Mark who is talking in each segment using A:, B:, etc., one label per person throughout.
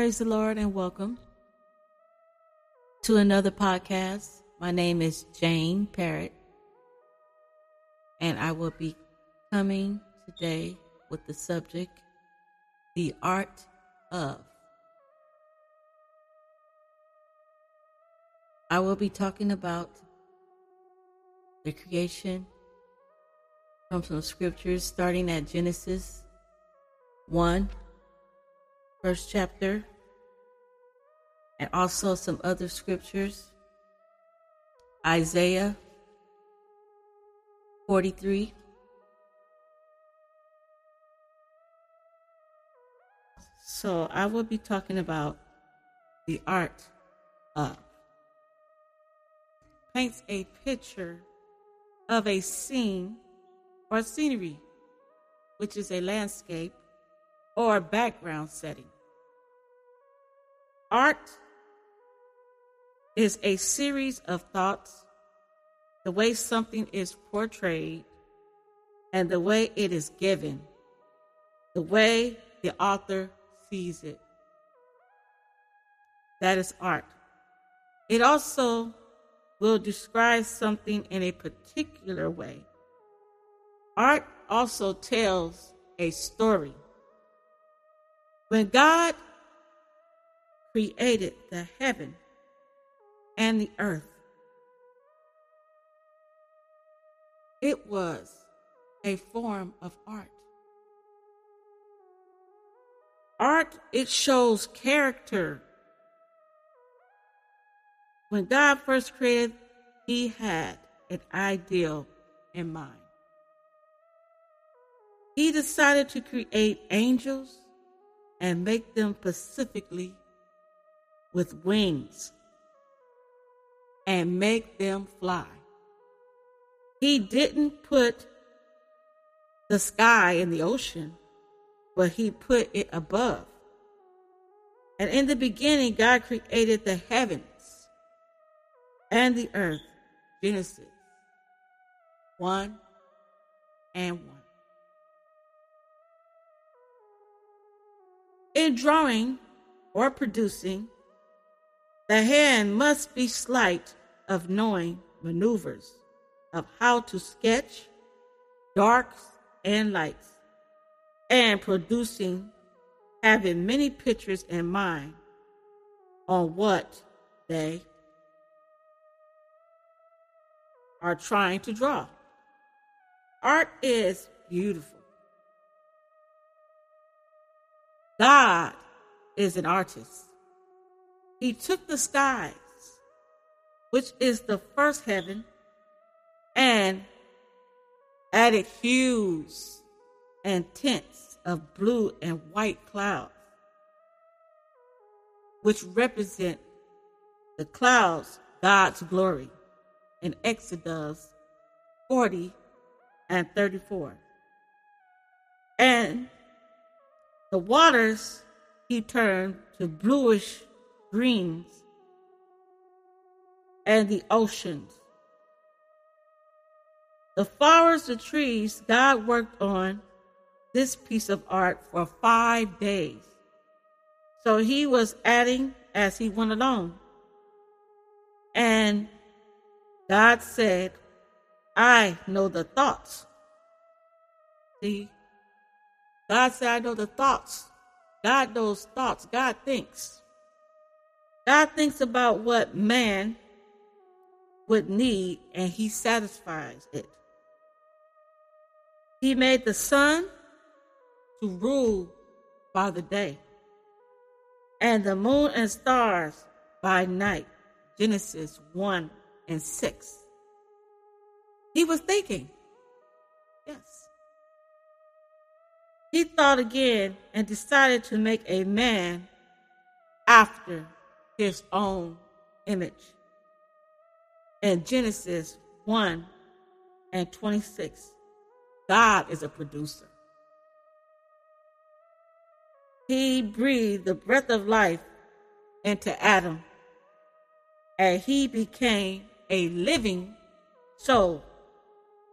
A: Praise the Lord and welcome to another podcast. My name is Jane Parrott, and I will be coming today with the subject The Art of. I will be talking about the creation from some scriptures starting at Genesis 1 first chapter, and also some other scriptures. Isaiah 43. So I will be talking about the art of. Paints a picture of a scene or scenery, which is a landscape or background setting. Art is a series of thoughts, the way something is portrayed, and the way it is given, the way the author sees it. That is art. It also will describe something in a particular way. Art also tells a story. When God created the heaven and the earth, it was a form of art. Art, it shows character. When God first created, he had an ideal in mind. He decided to create angels and make them specifically with wings and make them fly. He didn't put the sky in the ocean, but he put it above. And in the beginning, God created the heavens and the earth. Genesis 1 and 1. In drawing or producing, the hand must be slight of knowing maneuvers of how to sketch darks and lights, and producing having many pictures in mind on what they are trying to draw. Art is beautiful. God is an artist. He took the skies, which is the first heaven, and added hues and tints of blue and white clouds, which represent the clouds, God's glory, in Exodus 40 and 34. And the waters he turned to bluish greens and the oceans. The flowers, the trees, God worked on this piece of art for five days. So he was adding as he went along. And God said, I know the thoughts. See, God said, I know the thoughts. God knows thoughts. God thinks. God thinks about what man would need and he satisfies it. He made the sun to rule by the day and the moon and stars by night. Genesis 1 and 6. He was thinking. Yes. He thought again and decided to make a man after his own image. In Genesis 1 and 26, God is a producer. He breathed the breath of life into Adam, and he became a living soul.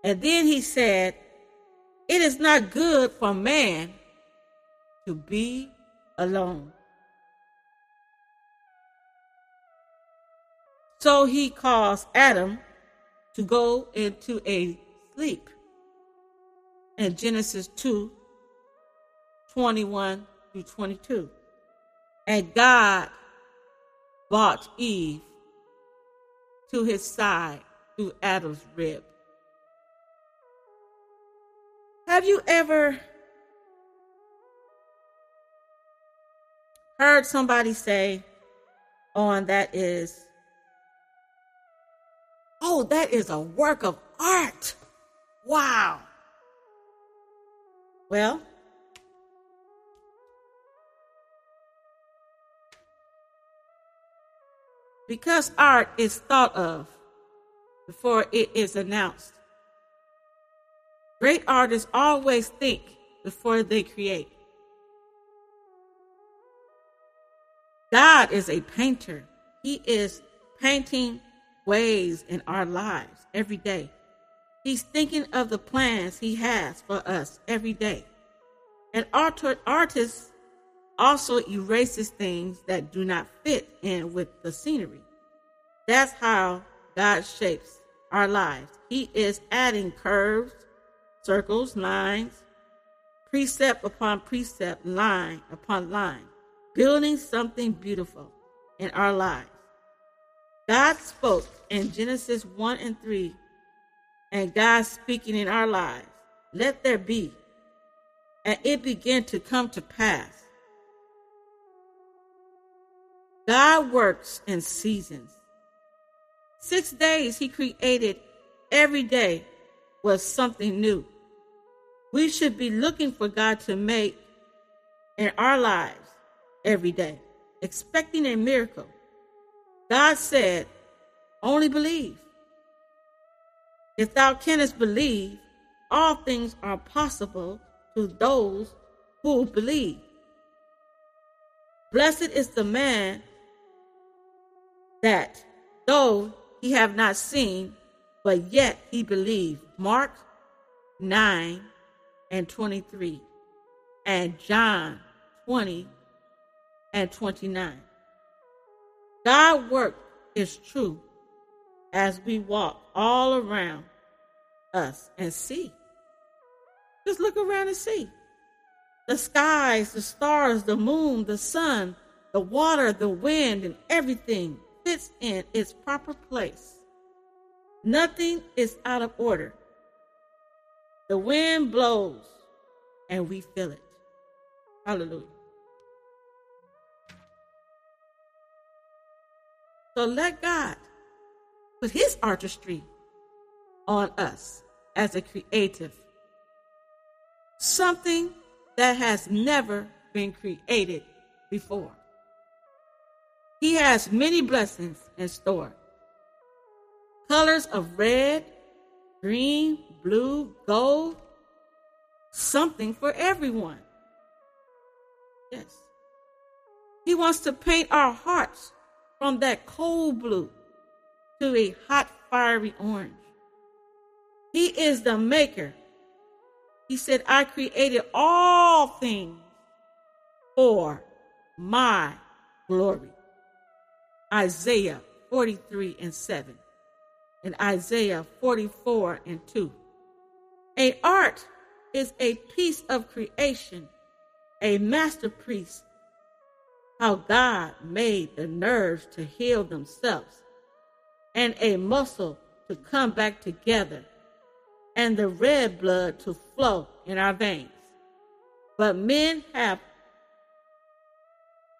A: And then he said, it is not good for man to be alone. So he caused Adam to go into a sleep. In Genesis 2 21 through 22. And God brought Eve to his side through Adam's rib. Have you ever heard somebody say on that is, oh, that is a work of art. Wow. Well, because art is thought of before it is announced. Great artists always think before they create. God is a painter. He is painting ways in our lives every day. He's thinking of the plans he has for us every day. An art- artist also erases things that do not fit in with the scenery. That's how God shapes our lives. He is adding curves, circles, lines, precept upon precept, line upon line, building something beautiful in our lives. God spoke in Genesis 1 and 3, and God speaking in our lives, let there be. And it began to come to pass. God works in seasons. Six days he created, every day was something new. We should be looking for God to make in our lives every day, expecting a miracle. God said, only believe. If thou canst believe, all things are possible to those who believe. Blessed is the man that, though he have not seen, but yet he believed. Mark 9 and 23, and John 20 and 29. God work is true as we walk all around us and see. Just look around and see. The skies, the stars, the moon, the sun, the water, the wind, and everything fits in its proper place. Nothing is out of order. The wind blows and we feel it. Hallelujah. So let God put his artistry on us as a creative. Something that has never been created before. He has many blessings in store. Colors of red, green, blue, gold, something for everyone. Yes. He wants to paint our hearts from that cold blue to a hot, fiery orange. He is the maker. He said, I created all things for my glory. Isaiah 43 and 7, and Isaiah 44 and 2. A art is a piece of creation, a masterpiece. How God made the nerves to heal themselves, and a muscle to come back together, and the red blood to flow in our veins. But men have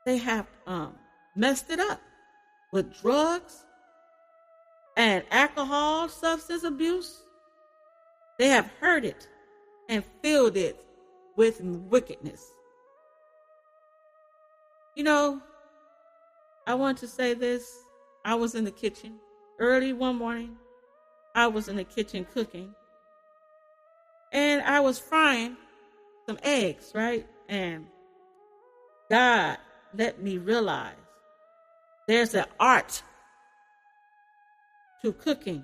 A: they have um, messed it up with drugs and alcohol, substance abuse. They have hurt it and filled it with wickedness. You know, I want to say this. I was in the kitchen early one morning. I was in the kitchen cooking. And I was frying some eggs, right? And God let me realize there's an art to cooking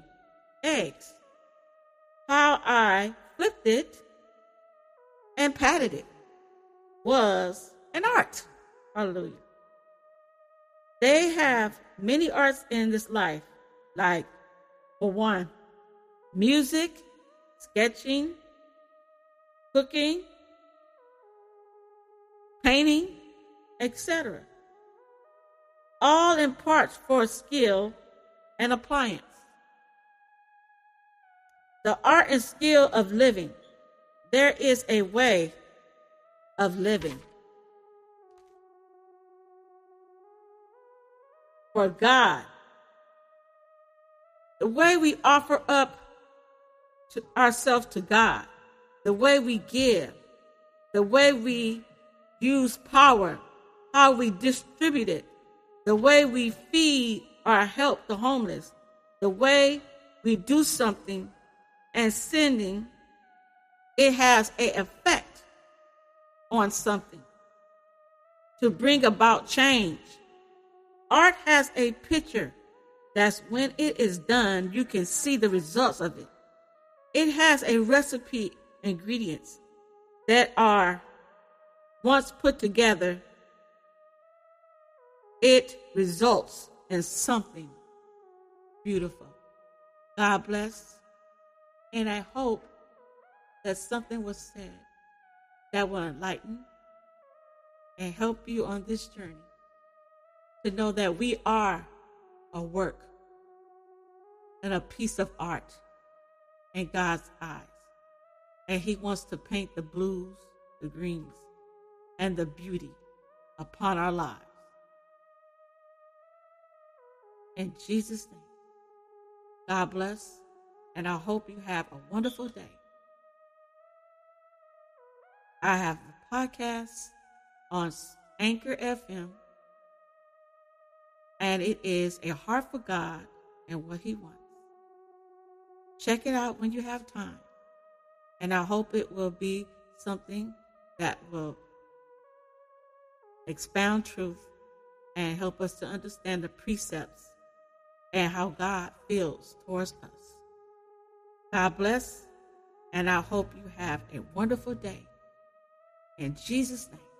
A: eggs. How I flipped it and patted it was an art. Hallelujah. They have many arts in this life, like, for one, music, sketching, cooking, painting, etc. All in parts for skill and appliance. The art and skill of living. There is a way of living. For God, the way we offer up to ourselves to God, the way we give, the way we use power, how we distribute it, the way we feed or help the homeless, the way we do something and sending, it has an effect on something to bring about change. Art has a picture that's when it is done, you can see the results of it. It has a recipe ingredients that are once put together, it results in something beautiful. God bless. And I hope that something was said that will enlighten and help you on this journey to know that we are a work and a piece of art in God's eyes. And He wants to paint the blues, the greens, and the beauty upon our lives. In Jesus' name, God bless, and I hope you have a wonderful day. I have the podcast on Anchor FM, and it is a heart for God and what He wants. Check it out when you have time, and I hope it will be something that will expound truth and help us to understand the precepts and how God feels towards us. God bless, and I hope you have a wonderful day. In Jesus' name.